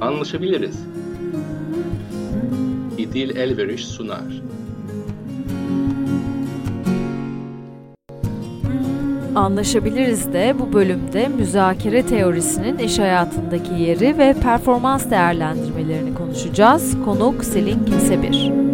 Anlaşabiliriz. İdil Elveriş sunar. Anlaşabiliriz de bu bölümde müzakere teorisinin iş hayatındaki yeri ve performans değerlendirmelerini konuşacağız. Konuk Selin Kesebir.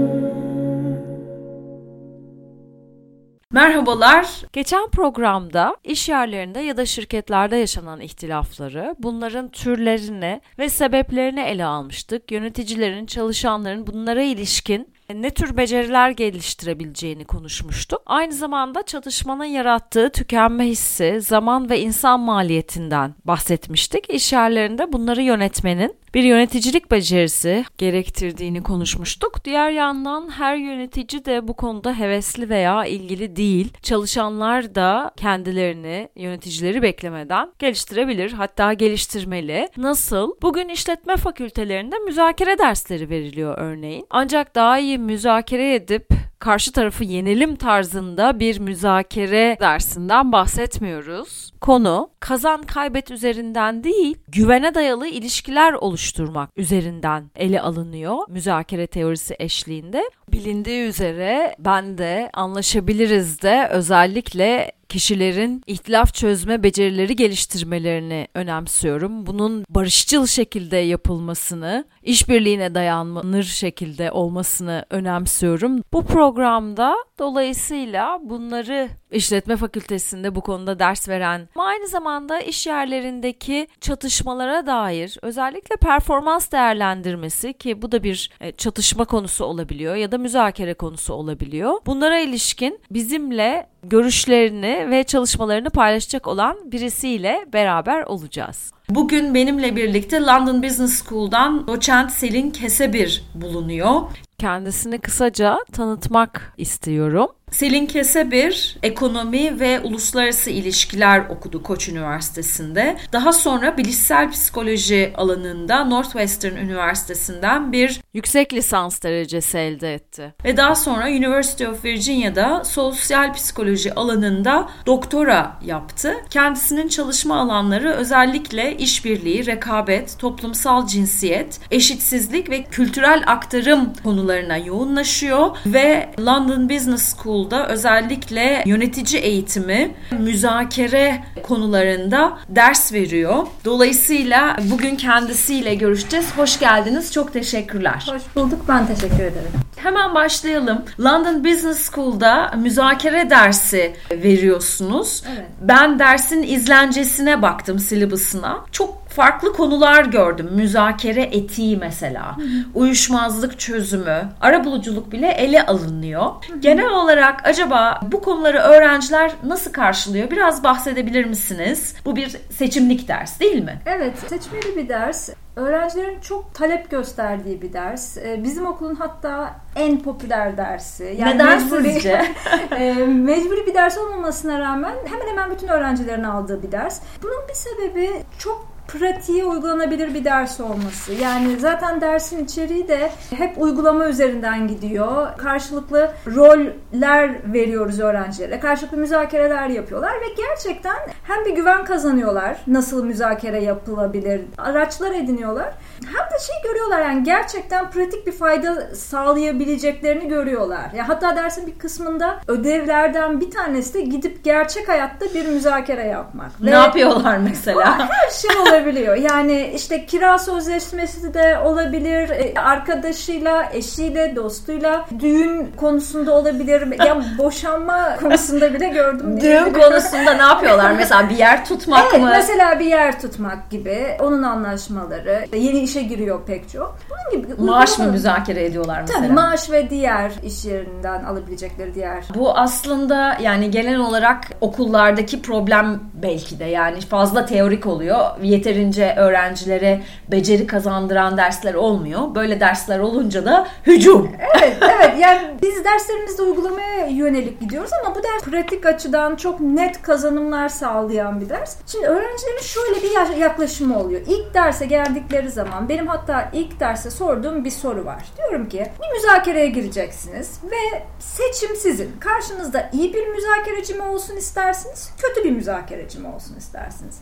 Merhabalar. Geçen programda iş yerlerinde ya da şirketlerde yaşanan ihtilafları, bunların türlerini ve sebeplerini ele almıştık. Yöneticilerin, çalışanların bunlara ilişkin ne tür beceriler geliştirebileceğini konuşmuştuk. Aynı zamanda çatışmanın yarattığı tükenme hissi, zaman ve insan maliyetinden bahsetmiştik. İş yerlerinde bunları yönetmenin bir yöneticilik becerisi gerektirdiğini konuşmuştuk. Diğer yandan her yönetici de bu konuda hevesli veya ilgili değil. Çalışanlar da kendilerini yöneticileri beklemeden geliştirebilir hatta geliştirmeli. Nasıl? Bugün işletme fakültelerinde müzakere dersleri veriliyor örneğin. Ancak daha iyi müzakere edip karşı tarafı yenelim tarzında bir müzakere dersinden bahsetmiyoruz. Konu kazan kaybet üzerinden değil, güvene dayalı ilişkiler oluşturmak üzerinden ele alınıyor müzakere teorisi eşliğinde. Bilindiği üzere ben de anlaşabiliriz de özellikle kişilerin ihtilaf çözme becerileri geliştirmelerini önemsiyorum. Bunun barışçıl şekilde yapılmasını, işbirliğine dayanılır şekilde olmasını önemsiyorum. Bu programda dolayısıyla bunları işletme fakültesinde bu konuda ders veren ama aynı zamanda iş yerlerindeki çatışmalara dair özellikle performans değerlendirmesi ki bu da bir e, çatışma konusu olabiliyor ya da müzakere konusu olabiliyor. Bunlara ilişkin bizimle görüşlerini ve çalışmalarını paylaşacak olan birisiyle beraber olacağız. Bugün benimle birlikte London Business School'dan doçent Selin Kesebir bulunuyor. Kendisini kısaca tanıtmak istiyorum. Selin Kesebir ekonomi ve uluslararası ilişkiler okudu Koç Üniversitesi'nde. Daha sonra bilişsel psikoloji alanında Northwestern Üniversitesi'nden bir yüksek lisans derecesi elde etti. Ve daha sonra University of Virginia'da sosyal psikoloji alanında doktora yaptı. Kendisinin çalışma alanları özellikle işbirliği, rekabet, toplumsal cinsiyet, eşitsizlik ve kültürel aktarım konularına yoğunlaşıyor ve London Business School School'da özellikle yönetici eğitimi, müzakere konularında ders veriyor. Dolayısıyla bugün kendisiyle görüşeceğiz. Hoş geldiniz. Çok teşekkürler. Hoş bulduk. Ben teşekkür ederim. Hemen başlayalım. London Business School'da müzakere dersi veriyorsunuz. Evet. Ben dersin izlencesine baktım, syllabus'ına. Çok farklı konular gördüm. Müzakere etiği mesela, uyuşmazlık çözümü, arabuluculuk bile ele alınıyor. Genel olarak acaba bu konuları öğrenciler nasıl karşılıyor? Biraz bahsedebilir misiniz? Bu bir seçimlik ders değil mi? Evet, seçmeli bir ders. Öğrencilerin çok talep gösterdiği bir ders. Ee, bizim okulun hatta en popüler dersi. Yani Neden mecburi, sizce? E, mecburi bir ders olmamasına rağmen hemen hemen bütün öğrencilerin aldığı bir ders. Bunun bir sebebi çok pratiğe uygulanabilir bir ders olması. Yani zaten dersin içeriği de hep uygulama üzerinden gidiyor. Karşılıklı roller veriyoruz öğrencilere. Karşılıklı müzakereler yapıyorlar ve gerçekten hem bir güven kazanıyorlar. Nasıl müzakere yapılabilir? Araçlar ediniyorlar. Hem de şey görüyorlar yani gerçekten pratik bir fayda sağlayabileceklerini görüyorlar. Ya hatta dersin bir kısmında ödevlerden bir tanesi de gidip gerçek hayatta bir müzakere yapmak. Ne ve yapıyorlar mesela? Her şey olabiliyor. Yani işte kira sözleşmesi de olabilir. E, arkadaşıyla, eşiyle, dostuyla düğün konusunda olabilir. Ya boşanma konusunda bile gördüm. Düğün konusunda ne yapıyorlar? Mesela bir yer tutmak evet, mı? Mesela bir yer tutmak gibi. Onun anlaşmaları. Yeni işe giriyor pek çok. Bunun gibi. Maaş mı müzakere ediyorlar mesela? Tabii maaş ve diğer iş yerinden alabilecekleri diğer. Bu aslında yani genel olarak okullardaki problem belki de yani fazla teorik oluyor. Yeter yeterince öğrencilere beceri kazandıran dersler olmuyor. Böyle dersler olunca da hücum. Evet, evet. Yani biz derslerimizde uygulamaya yönelik gidiyoruz ama bu ders pratik açıdan çok net kazanımlar sağlayan bir ders. Şimdi öğrencilerin şöyle bir yaklaşımı oluyor. İlk derse geldikleri zaman benim hatta ilk derse sorduğum bir soru var. Diyorum ki bir müzakereye gireceksiniz ve seçim sizin. Karşınızda iyi bir müzakereci mi olsun istersiniz, kötü bir müzakereci müzakerecim olsun istersiniz.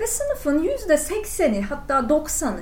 Ve sınıfın yüzde sekseni hatta doksanı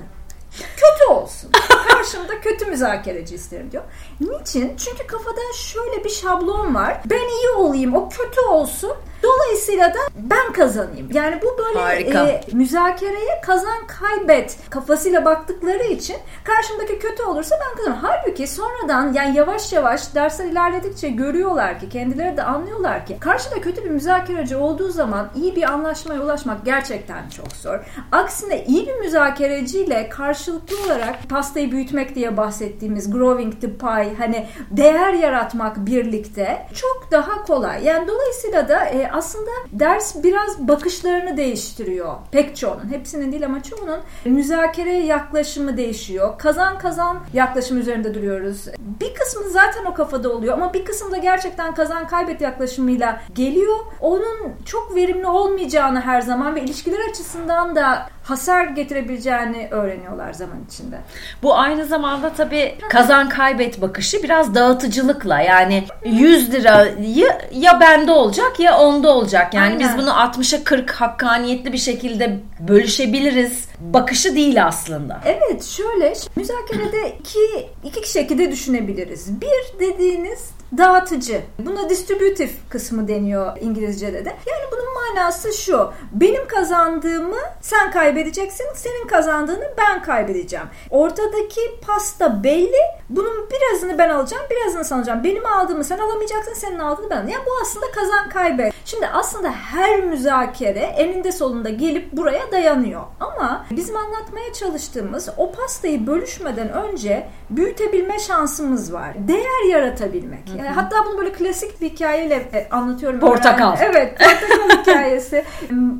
kötü olsun. Karşımda kötü müzakereci isterim diyor. Niçin? Çünkü kafada şöyle bir şablon var. Ben iyi olayım, o kötü olsun. Dolayısıyla da ben kazanayım. Yani bu böyle e, müzakereye kazan kaybet kafasıyla baktıkları için karşımdaki kötü olursa ben kazanırım. Halbuki sonradan yani yavaş yavaş dersler ilerledikçe görüyorlar ki kendileri de anlıyorlar ki karşıda kötü bir müzakereci olduğu zaman iyi bir anlaşmaya ulaşmak gerçekten çok zor. Aksine iyi bir müzakereciyle karşılıklı olarak pastayı büyütmek diye bahsettiğimiz growing the pie hani değer yaratmak birlikte çok daha kolay. Yani dolayısıyla da e, aslında ders biraz bakışlarını değiştiriyor. Pek çoğunun, hepsinin değil ama çoğunun müzakereye yaklaşımı değişiyor. Kazan kazan yaklaşım üzerinde duruyoruz. Bir kısmı zaten o kafada oluyor ama bir kısmı da gerçekten kazan kaybet yaklaşımıyla geliyor. Onun çok verimli olmayacağını her zaman ve ilişkiler açısından da hasar getirebileceğini öğreniyorlar zaman içinde. Bu aynı zamanda tabii kazan kaybet bakışı biraz dağıtıcılıkla yani 100 lirayı ya bende olacak ya onda olacak. Yani Aynen. biz bunu 60'a 40 hakkaniyetli bir şekilde bölüşebiliriz bakışı değil aslında. Evet şöyle müzakerede iki, iki şekilde düşünebiliriz. Bir dediğiniz dağıtıcı. Buna distributive kısmı deniyor İngilizce'de de. Yani bunun manası şu. Benim kazandığımı sen kaybedeceksin. Senin kazandığını ben kaybedeceğim. Ortadaki pasta belli. Bunun birazını ben alacağım, birazını sen alacağım. Benim aldığımı sen alamayacaksın, senin aldığını ben. Yani bu aslında kazan kaybet. Şimdi aslında her müzakere eninde sonunda gelip buraya dayanıyor. Ama bizim anlatmaya çalıştığımız o pastayı bölüşmeden önce büyütebilme şansımız var. Değer yaratabilmek. Yani hatta bunu böyle klasik bir hikayeyle e, anlatıyorum. Portakal. Yani, evet, portakal hikayesi.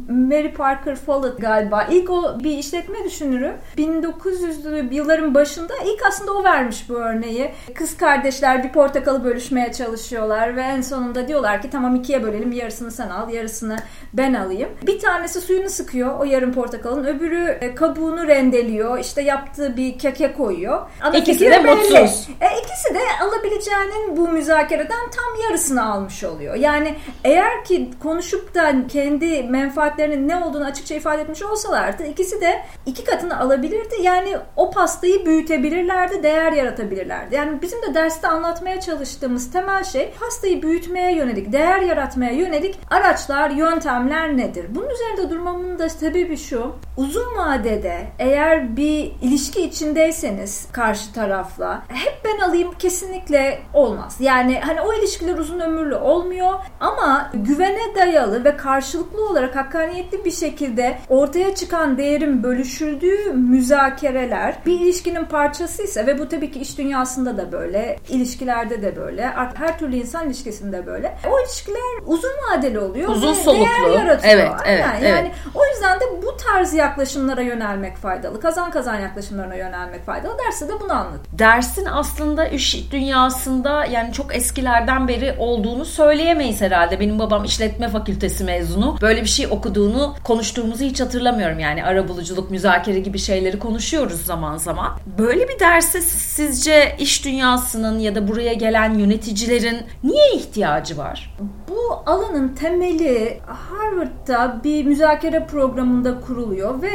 Mary Parker Follett galiba. İlk o bir işletme düşünürü. 1900'lü yılların başında ilk aslında o vermiş bu örneği. Kız kardeşler bir portakalı bölüşmeye çalışıyorlar ve en sonunda diyorlar ki tamam ikiye bölelim yarısını sen al yarısını ben alayım. Bir tanesi suyunu sıkıyor o yarım portakalın öbürü e, kabuğunu rendeliyor işte yaptığı bir keke koyuyor. Ama ikisi de mutsuz. E, ikisi de alabileceğinin bu müzakereden tam yarısını almış oluyor. Yani eğer ki konuşup da kendi menfaatlerinin ne olduğunu açıkça ifade etmiş olsalardı ikisi de iki katını alabilirdi. Yani o pastayı büyütebilirlerdi, değer yaratabilirlerdi. Yani bizim de derste anlatmaya çalıştığımız temel şey pastayı büyütmeye yönelik, değer yaratmaya yönelik araçlar, yöntemler nedir? Bunun üzerinde durmamın da sebebi şu. Uzun vadede eğer bir ilişki içindeyseniz karşı tarafla hep ben alayım kesinlikle olmaz. Yani hani o ilişkiler uzun ömürlü olmuyor ama güvene dayalı ve karşılıklı olarak hakkaniyetli bir şekilde ortaya çıkan değerin bölüşüldüğü müzakereler bir ilişkinin parçasıysa ve bu tabii ki iş dünyasında da böyle, ilişkilerde de böyle, her türlü insan ilişkisinde böyle. O ilişkiler uzun vadeli oluyor. Uzun soluklu. Değer yaratıyor. Evet, evet, yani, evet. yani o yüzden de bu tarz yaklaşımlara yönelmek faydalı. Kazan kazan yaklaşımlarına yönelmek faydalı. Derste de bunu anlat. Dersin aslında iş dünyasında yani çok eskilerden beri olduğunu söyleyemeyiz herhalde. Benim babam işletme fakültesi mezunu. Böyle bir şey okuduğunu, konuştuğumuzu hiç hatırlamıyorum. Yani arabuluculuk, müzakere gibi şeyleri konuşuyoruz zaman zaman. Böyle bir derse sizce iş dünyasının ya da buraya gelen yöneticilerin niye ihtiyacı var? Bu alanın temeli Harvard'da bir müzakere programında kuruluyor ve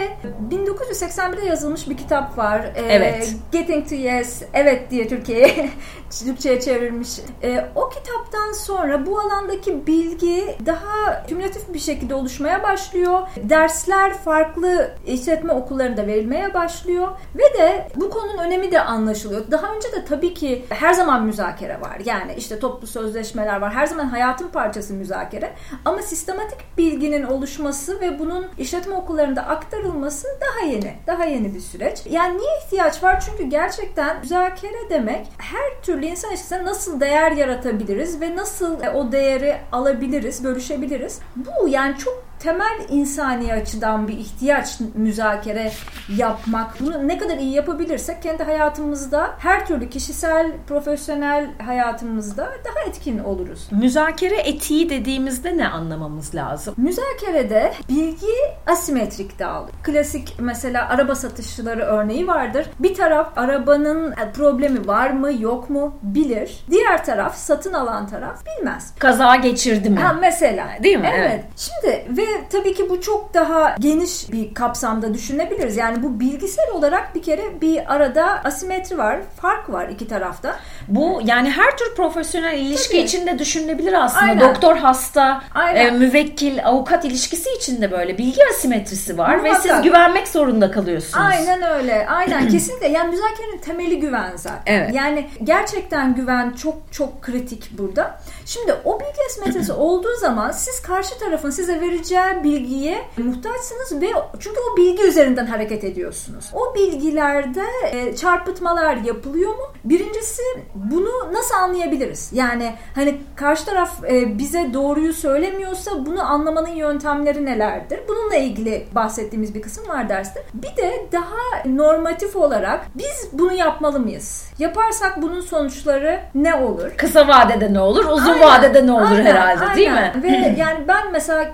1981'de yazılmış bir kitap var. Ee, evet. Getting to Yes, evet diye Türkiye'ye Türkçe'ye çevrilmiş. Ee, o kitaptan sonra bu alandaki bilgi daha kümülatif bir şekilde oluşmaya başlıyor. Dersler farklı işletme okullarında verilmeye başlıyor ve de bu konunun önemi de anlaşılıyor. Daha önce de tabii ki her zaman müzakere var. Yani işte toplu sözleşmeler var. Her zaman hayatın parçası müzakere. Ama sistematik bilginin oluşması ve bunun işletme okullarında aktarılması daha yeni. Daha yeni bir süreç. Yani niye ihtiyaç var? Çünkü gerçekten müzakere demek her türlü insan ilişkisine nasıl değer yaratabiliriz ve nasıl e, o değeri alabiliriz, bölüşebiliriz. Bu yani çok temel insani açıdan bir ihtiyaç müzakere yapmak. Bunu ne kadar iyi yapabilirsek kendi hayatımızda her türlü kişisel, profesyonel hayatımızda daha etkin oluruz. Müzakere etiği dediğimizde ne anlamamız lazım? Müzakerede bilgi asimetrik dağılıyor. Klasik mesela araba satışçıları örneği vardır. Bir taraf arabanın problemi var mı yok mu bilir. Diğer taraf satın alan taraf bilmez. Kaza geçirdi mi? Ha, mesela. Değil mi? Evet. evet. Şimdi ve tabii ki bu çok daha geniş bir kapsamda düşünebiliriz. Yani bu bilgisel olarak bir kere bir arada asimetri var, fark var iki tarafta. Bu yani her tür profesyonel ilişki Tabii. içinde düşünülebilir aslında. Aynen. Doktor hasta, Aynen. e, müvekkil, avukat ilişkisi içinde böyle bilgi asimetrisi var ve siz Muhakkak. güvenmek zorunda kalıyorsunuz. Aynen öyle. Aynen kesinlikle. Yani müzakerenin temeli güven zaten. Evet. Yani gerçekten güven çok çok kritik burada. Şimdi o bilgi asimetrisi olduğu zaman siz karşı tarafın size vereceği bilgiye muhtaçsınız ve çünkü o bilgi üzerinden hareket ediyorsunuz. O bilgilerde e, çarpıtmalar yapılıyor mu? Birincisi bunu nasıl anlayabiliriz? Yani hani karşı taraf e, bize doğruyu söylemiyorsa bunu anlamanın yöntemleri nelerdir? Bununla ilgili bahsettiğimiz bir kısım var derste. Bir de daha normatif olarak biz bunu yapmalı mıyız? Yaparsak bunun sonuçları ne olur? Kısa vadede ne olur, uzun Aynen, vadede ne olur aynen, herhalde değil mi? aynen. Ve yani ben mesela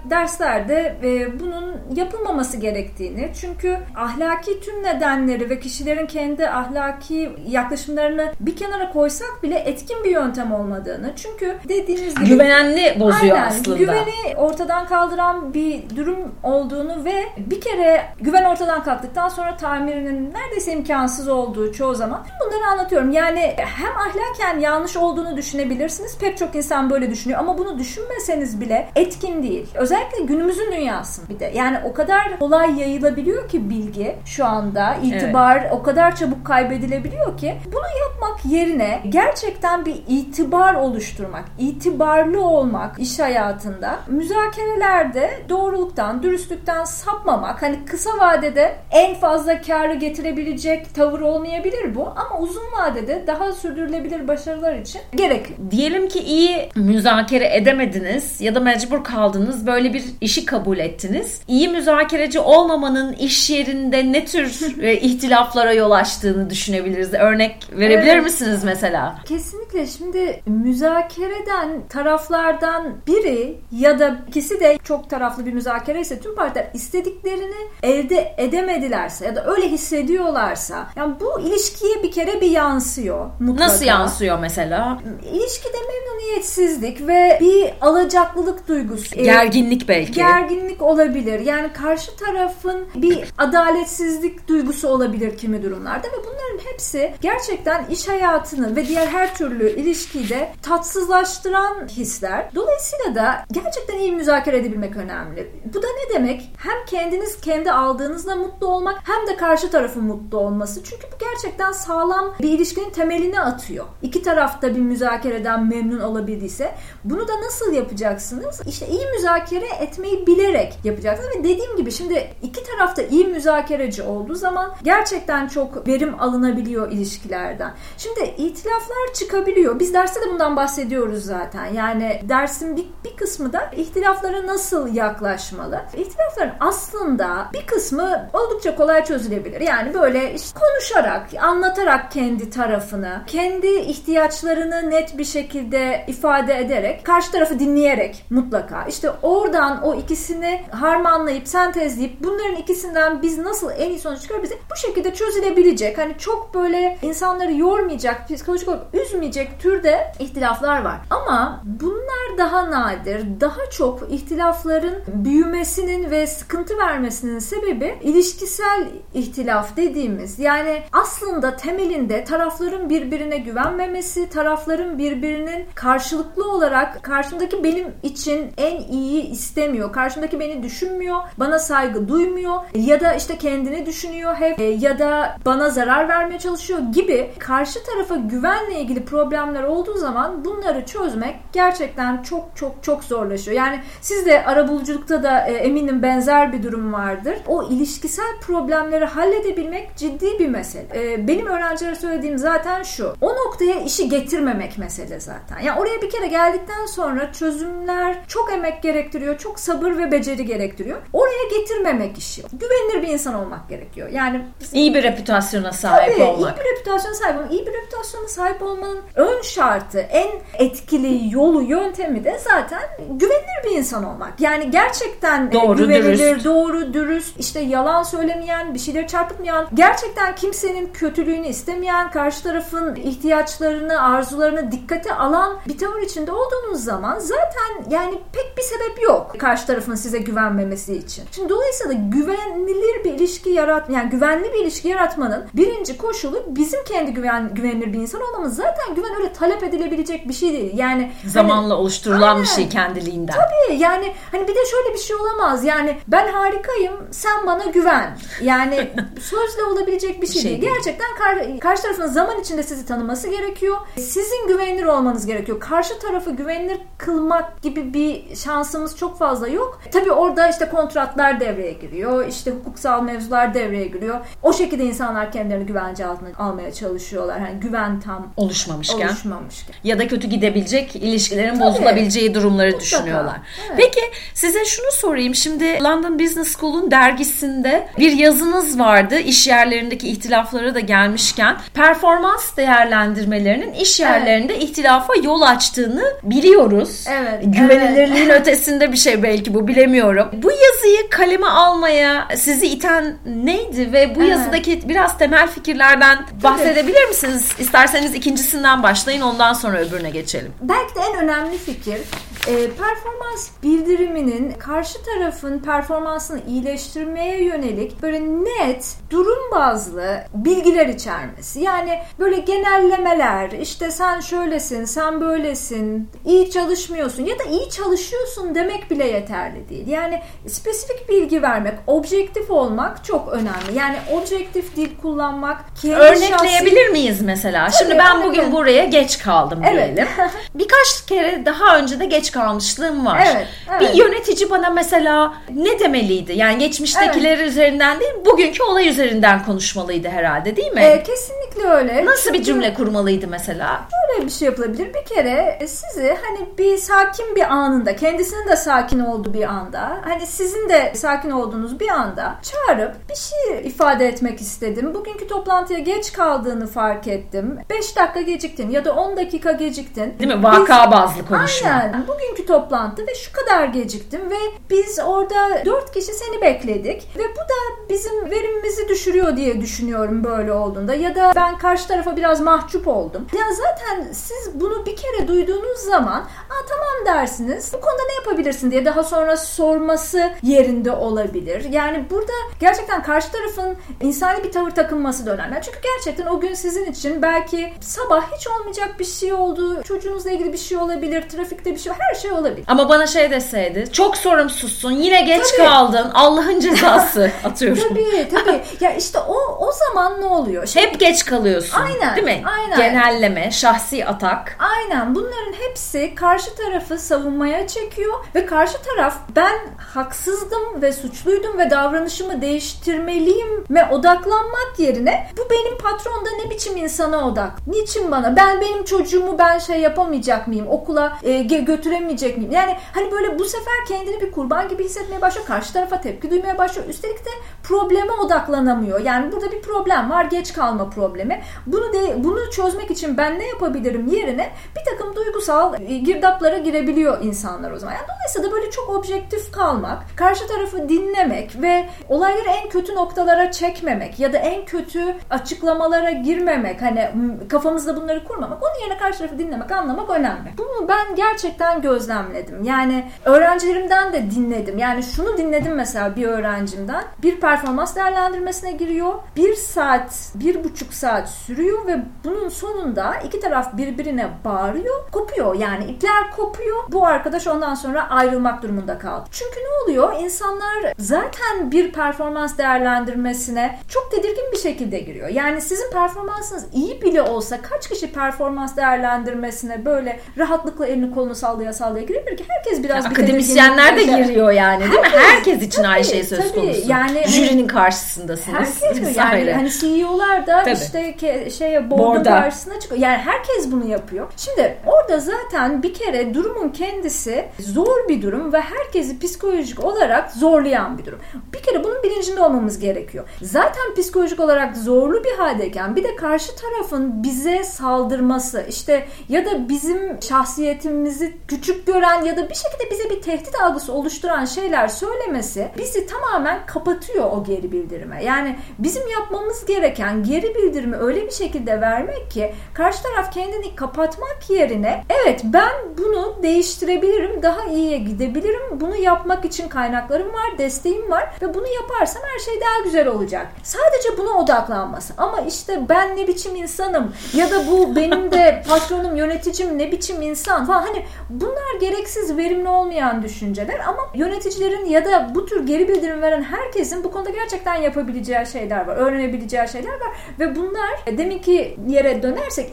derslerde e, bunun yapılmaması gerektiğini çünkü ahlaki tüm nedenleri ve kişilerin kendi ahlaki yaklaşımlarını bir kenara koysak bile etkin bir yöntem olmadığını çünkü dediğiniz gibi Güvenli bozuyor Aynen, aslında. Güveni ortadan kaldıran bir durum olduğunu ve bir kere güven ortadan kalktıktan sonra tamirinin neredeyse imkansız olduğu çoğu zaman bunları anlatıyorum. Yani hem ahlaken yanlış olduğunu düşünebilirsiniz. Pek çok insan böyle düşünüyor ama bunu düşünmeseniz bile etkin değil. Özellikle günümüzün dünyasında bir de. Yani o kadar kolay yayılabiliyor ki bilgi şu anda itibar o kadar çabuk kaybedilebiliyor ki bunu yapmak yerine gerçekten bir itibar oluşturmak, itibarlı olmak iş hayatında müzakerelerde doğruluktan, dürüstlükten sapmamak hani kısa vadede en fazla karı getirebilecek tavır olmayabilir bu ama uzun vadede daha sürdürülebilir başarılar için gerekli. Diyelim ki iyi müzakere edemediniz ya da mecbur kaldınız böyle bir işi kabul ettiniz. İyi müzakereci olmamanın iş yerinde ne tür e, ihtilaflara yol açtığını düşünebiliriz. Örnek verebilir Evet. misiniz mesela? Kesinlikle şimdi müzakereden taraflardan biri ya da ikisi de çok taraflı bir müzakere ise tüm partiler istediklerini elde edemedilerse ya da öyle hissediyorlarsa yani bu ilişkiye bir kere bir yansıyor mutlaka. Nasıl yansıyor mesela? İlişkide memnuniyetsizlik ve bir alacaklılık duygusu. Gerginlik belki. Gerginlik olabilir. Yani karşı tarafın bir adaletsizlik duygusu olabilir kimi durumlarda ve bunların hepsi gerçekten iş hayatını ve diğer her türlü ilişkiyi de tatsızlaştıran hisler. Dolayısıyla da gerçekten iyi müzakere edebilmek önemli. Bu da ne demek? Hem kendiniz kendi aldığınızla mutlu olmak hem de karşı tarafın mutlu olması. Çünkü bu gerçekten sağlam bir ilişkinin temelini atıyor. İki tarafta bir müzakereden memnun olabildiyse bunu da nasıl yapacaksınız? İşte iyi müzakere etmeyi bilerek yapacaksınız ve dediğim gibi şimdi iki tarafta iyi müzakereci olduğu zaman gerçekten çok verim alınabiliyor ilişkilerden. Şimdi itilaflar çıkabiliyor. Biz derste de bundan bahsediyoruz zaten. Yani dersin bir, bir kısmı da ihtilaflara nasıl yaklaşmalı? İhtilafların aslında bir kısmı oldukça kolay çözülebilir. Yani böyle işte konuşarak, anlatarak kendi tarafını, kendi ihtiyaçlarını net bir şekilde ifade ederek, karşı tarafı dinleyerek mutlaka. İşte oradan o ikisini harmanlayıp, sentezleyip bunların ikisinden biz nasıl en iyi sonuç çıkarabiliriz? Bu şekilde çözülebilecek. Hani çok böyle insanları yormayacak, psikolojik olarak üzmeyecek türde ihtilaflar var. Ama bunlar daha nadir. Daha çok ihtilafların büyümesinin ve sıkıntı vermesinin sebebi ilişkisel ihtilaf dediğimiz. Yani aslında temelinde tarafların birbirine güvenmemesi, tarafların birbirinin karşılıklı olarak karşımdaki benim için en iyi istemiyor. Karşımdaki beni düşünmüyor, bana saygı duymuyor ya da işte kendini düşünüyor hep e, ya da bana zarar vermeye çalışıyor gibi karşı tarafa güvenle ilgili problemler olduğu zaman bunları çözmek gerçekten çok çok çok zorlaşıyor. Yani siz de arabuluculukta da e, eminim benzer bir durum vardır. O ilişkisel problemleri halledebilmek ciddi bir mesele. E, benim öğrencilere söylediğim zaten şu. O noktaya işi getirmemek mesele zaten. Yani oraya bir kere geldikten sonra çözümler çok emek gerektiriyor, çok sabır ve beceri gerektiriyor. Oraya getirmemek işi. Güvenilir bir insan olmak gerekiyor. Yani İyi bir reputasyona sahip sahip Tabii, olmak. iyi bir reputasyona sahip olmak. İyi bir reputasyona sahip olmanın ön şartı, en etkili yolu, yöntemi de zaten güvenilir bir insan olmak. Yani gerçekten e, Doğru, güvenilir, dürüst. doğru, dürüst, işte yalan söylemeyen, bir şeyleri çarpıtmayan, gerçekten kimsenin kötülüğünü istemeyen, karşı tarafın ihtiyaçlarını, arzularını dikkate alan bir tavır içinde olduğunuz zaman zaten yani pek bir sebep yok karşı tarafın size güvenmemesi için. Şimdi dolayısıyla güvenilir bir ilişki yarat yani güvenli bir ilişki yaratmanın birinci koşulu bizim kendi güven güvenilir bir insan olmamız. Zaten güven öyle talep edilebilecek bir şey değil. Yani hani- Zamanla oluşturulan bir Aynen. şey kendiliğinden. Tabii yani hani bir de şöyle bir şey olamaz. Yani ben harikayım sen bana güven. Yani sözle olabilecek bir şey, şey değil. değil. Gerçekten kar- karşı tarafın zaman içinde sizi tanıması gerekiyor. Sizin güvenilir olmanız gerekiyor. Karşı tarafı güvenilir kılmak gibi bir şansımız çok fazla yok. Tabii orada işte kontratlar devreye giriyor. İşte hukuksal mevzular devreye giriyor. O şekilde insanlar kendilerini güvence altına almaya çalışıyorlar. Hani güven tam oluşmamışken oluşmamışken. ya da kötü gidebilecek ilişkilerin bozulabileceği durumları düşünüyorlar. Evet. Peki size şunu sorayım. Şimdi London Business School'un dergisinde bir yazınız vardı. İş yerlerindeki ihtilaflara da gelmişken performans değerlendirmelerinin iş yerlerinde ihtilafa yol açtığını biliyoruz. Evet, Güvenilirliğin ötesinde bir şey belki bu bilemiyorum. Bu yazıyı kaleme almaya sizi iten neydi ve bu Evet. yazıdaki biraz temel fikirlerden bahsedebilir misiniz? İsterseniz ikincisinden başlayın ondan sonra öbürüne geçelim. Belki de en önemli fikir e, performans bildiriminin karşı tarafın performansını iyileştirmeye yönelik böyle net durum bazlı bilgiler içermesi. Yani böyle genellemeler işte sen şöylesin sen böylesin iyi çalışmıyorsun ya da iyi çalışıyorsun demek bile yeterli değil. Yani spesifik bilgi vermek, objektif olmak çok önemli. Yani objektif dil kullanmak, Örnekleyebilir miyiz mesela? Şimdi ben bugün evet. buraya geç kaldım Evet. diyelim. Birkaç kere daha önce de geç kalmışlığım var. Evet, evet. Bir yönetici bana mesela ne demeliydi? Yani geçmiştekileri üzerinden değil, bugünkü olay üzerinden konuşmalıydı herhalde değil mi? E, kesinlikle öyle. Nasıl bir Çünkü- cümle kurmalıydı mesela? Şöyle bir şey yapılabilir. Bir kere e, sizi hani bir sakin bir anında, kendisinin de sakin olduğu bir anda, hani sizin de sakin olduğunuz bir anda çağırıp bir şey ifade etmek istedim. Bugünkü toplantıya geç kaldığını fark ettim. 5 dakika geciktin ya da 10 dakika geciktin. Değil mi? Vaka bazlı konuşma. Aynen. Bugünkü toplantı ve şu kadar geciktim ve biz orada 4 kişi seni bekledik ve bu da bizim verimimizi düşürüyor diye düşünüyorum böyle olduğunda ya da ben karşı tarafa biraz mahcup oldum. Ya zaten siz bunu bir kere duyduğunuz zaman Aa, tamam dersiniz bu konuda ne yapabilirsin diye daha sonra sorması yerinde olabilir. Yani burada gerçekten karşı tarafın insani bir tavır takınması da önemli. Çünkü gerçekten o gün sizin için belki sabah hiç olmayacak bir şey oldu. Çocuğunuzla ilgili bir şey olabilir. Trafikte bir şey her şey olabilir. Ama bana şey deseydi, çok sorumsuzsun, yine geç Tabii. kaldın, Allah'ın cezası atıyorum. Tabii tabii. ya işte o o zaman ne oluyor? Şimdi Hep geç kalıyorsun. Aynen, Değil mi? aynen. Genelleme, şahsi atak. Aynen bunların hepsi karşı tarafı savunmaya çekiyor ve karşı taraf ben haksızdım ve suçluydum ve davranışımı değiştirmeliyim ve odaklanmak yerine bu benim patron da ne biçim insana odak. Niçin bana? Ben benim çocuğumu ben şey yapamayacak mıyım? Okula e, götüremeyecek miyim? Yani hani böyle bu sefer kendini bir kurban gibi hissetmeye başlıyor. Karşı tarafa tepki duymaya başlıyor. Üstelik de probleme odaklanamıyor. Yani burada bir problem var. Geç kalma problemi. Bunu de bunu çözmek için ben ne yapabilirim yerine bir takım duygusal e, girdaplara girebiliyor insanlar o zaman. Yani dolayısıyla da böyle çok objektif kalmak, karşı tarafı dinlemek ve olayları en kötü noktalara çekmemek ya da en kötü açıklamalara girmemek hani kafamızda bunları kurmamak onun yerine karşı tarafı dinlemek, anlamak önemli. Bunu ben gerçekten gözlemledim. Yani öğrencilerimden de dinledim. Yani şunu dinledim mesela bir öğrencimden. Bir performans değerlendirmesine giriyor. Bir saat, bir buçuk saat sürüyor ve bunun sonunda iki taraf birbirine bağırıyor. Kopuyor yani ipler kopuyor. Bu arkadaş ondan sonra ayrılmak durumunda kaldı. Çünkü ne oluyor? İnsanlar zaten bir performans değerlendirmesine çok tedirgin bir şekilde giriyor. Yani sizin performansınız iyi bile olsa kaç kişi performans değerlendirmesine böyle rahatlıkla elini kolunu sallaya sallaya girebilir ki? Herkes biraz bir Akademisyenler de giriyor yani değil mi? Herkes- Herkes için tabii, aynı şey söz tabii. konusu. Yani- Jürinin karşısındasınız. Herkes mi? Yani hani CEO'lar da Tabii. işte şeye board'un Board'a. karşısına çıkıyor. Yani herkes Herkes bunu yapıyor. Şimdi orada zaten bir kere durumun kendisi zor bir durum ve herkesi psikolojik olarak zorlayan bir durum. Bir kere bunun bilincinde olmamız gerekiyor. Zaten psikolojik olarak zorlu bir haldeyken bir de karşı tarafın bize saldırması işte ya da bizim şahsiyetimizi küçük gören ya da bir şekilde bize bir tehdit algısı oluşturan şeyler söylemesi bizi tamamen kapatıyor o geri bildirime. Yani bizim yapmamız gereken geri bildirimi öyle bir şekilde vermek ki karşı taraf kendini kapatmak yerine evet ben bunu değiştirebilirim, daha iyiye gidebilirim. Bunu yapmak için kaynaklarım var, desteğim var ve bunu yaparsam her şey daha güzel olacak. Sadece buna odaklanması. Ama işte ben ne biçim insanım ya da bu benim de patronum, yöneticim ne biçim insan falan hani bunlar gereksiz verimli olmayan düşünceler ama yöneticilerin ya da bu tür geri bildirim veren herkesin bu konuda gerçekten yapabileceği şeyler var, öğrenebileceği şeyler var ve bunlar e, deminki yere dönersek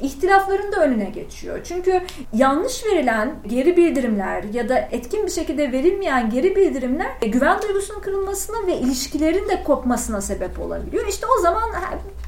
ihtilafların da önüne geçiyor. Çünkü yanlış verilen geri bildirimler ya da etkin bir şekilde verilmeyen geri bildirimler e, güven duygusunun kırılmasına ve ilişkilerin de kopmasına sebep olabiliyor. İşte o zaman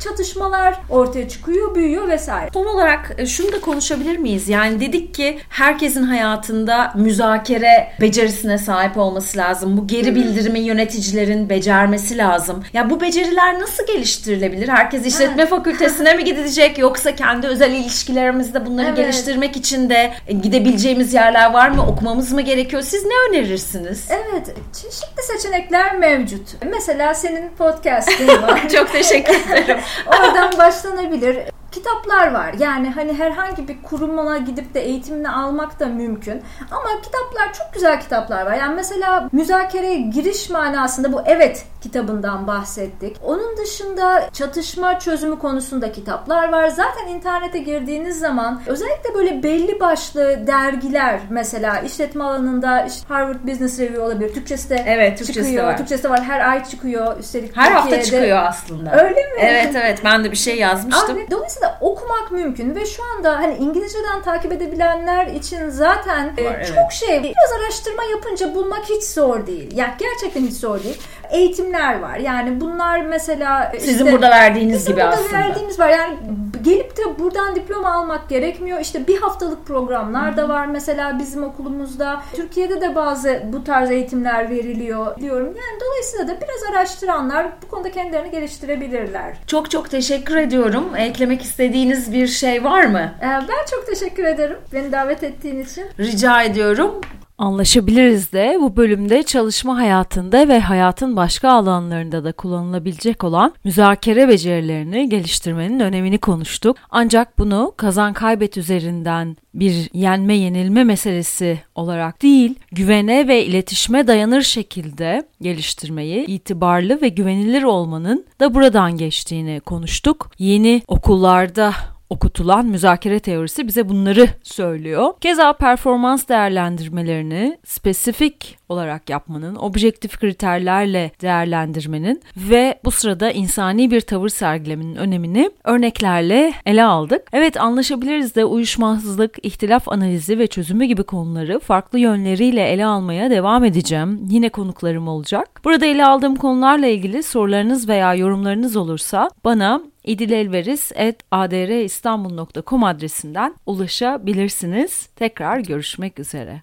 çatışmalar ortaya çıkıyor, büyüyor vesaire. Son olarak e, şunu da konuşabilir miyiz? Yani dedik ki herkesin hayatında müzakere becerisine sahip olması lazım. Bu geri bildirimi yöneticilerin becermesi lazım. Ya bu beceriler nasıl geliştirilebilir? Herkes işletme evet. fakültesine mi gidecek yoksa kendi özel ilişkilerimizde bunları evet. geliştirmek için de e, gidebileceğimiz yerler var mı? Okumamız mı gerekiyor? Siz ne önerirsiniz? Evet, çeşitli seçenekler mevcut. Mesela senin podcast'in var. Çok teşekkür ederim. Oradan başlanabilir kitaplar var. Yani hani herhangi bir kurumuna gidip de eğitimini almak da mümkün. Ama kitaplar çok güzel kitaplar var. Yani mesela müzakereye giriş manasında bu evet kitabından bahsettik. Onun dışında çatışma çözümü konusunda kitaplar var. Zaten internete girdiğiniz zaman özellikle böyle belli başlı dergiler mesela işletme alanında işte Harvard Business Review olabilir. Türkçesi de evet, Türkçesi çıkıyor. De var. Türkçesi de var. Her ay çıkıyor. Üstelik Her Türkiye'de. hafta çıkıyor aslında. Öyle mi? Evet evet ben de bir şey yazmıştım. Abi, dolayısıyla okumak mümkün ve şu anda hani İngilizceden takip edebilenler için zaten var, e, evet. çok şey biraz araştırma yapınca bulmak hiç zor değil. Yani gerçekten hiç zor değil eğitimler var. Yani bunlar mesela işte, sizin burada verdiğiniz bizim gibi burada aslında. verdiğimiz var. Yani gelip de buradan diploma almak gerekmiyor. İşte bir haftalık programlar da var mesela bizim okulumuzda. Türkiye'de de bazı bu tarz eğitimler veriliyor diyorum. Yani dolayısıyla da biraz araştıranlar bu konuda kendilerini geliştirebilirler. Çok çok teşekkür ediyorum. Eklemek istediğiniz bir şey var mı? Ee, ben çok teşekkür ederim beni davet ettiğin için. Rica ediyorum. Anlaşabiliriz de bu bölümde çalışma hayatında ve hayatın başka alanlarında da kullanılabilecek olan müzakere becerilerini geliştirmenin önemini konuştuk. Ancak bunu kazan kaybet üzerinden bir yenme yenilme meselesi olarak değil, güvene ve iletişime dayanır şekilde geliştirmeyi, itibarlı ve güvenilir olmanın da buradan geçtiğini konuştuk. Yeni okullarda okutulan müzakere teorisi bize bunları söylüyor. Keza performans değerlendirmelerini spesifik olarak yapmanın, objektif kriterlerle değerlendirmenin ve bu sırada insani bir tavır sergilemenin önemini örneklerle ele aldık. Evet anlaşabiliriz de uyuşmazlık, ihtilaf analizi ve çözümü gibi konuları farklı yönleriyle ele almaya devam edeceğim. Yine konuklarım olacak. Burada ele aldığım konularla ilgili sorularınız veya yorumlarınız olursa bana idilelveris.adristanbul.com adresinden ulaşabilirsiniz. Tekrar görüşmek üzere.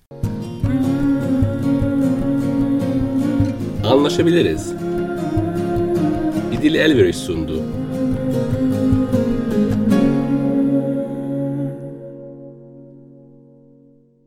Anlaşabiliriz. İdil Elveriş sundu.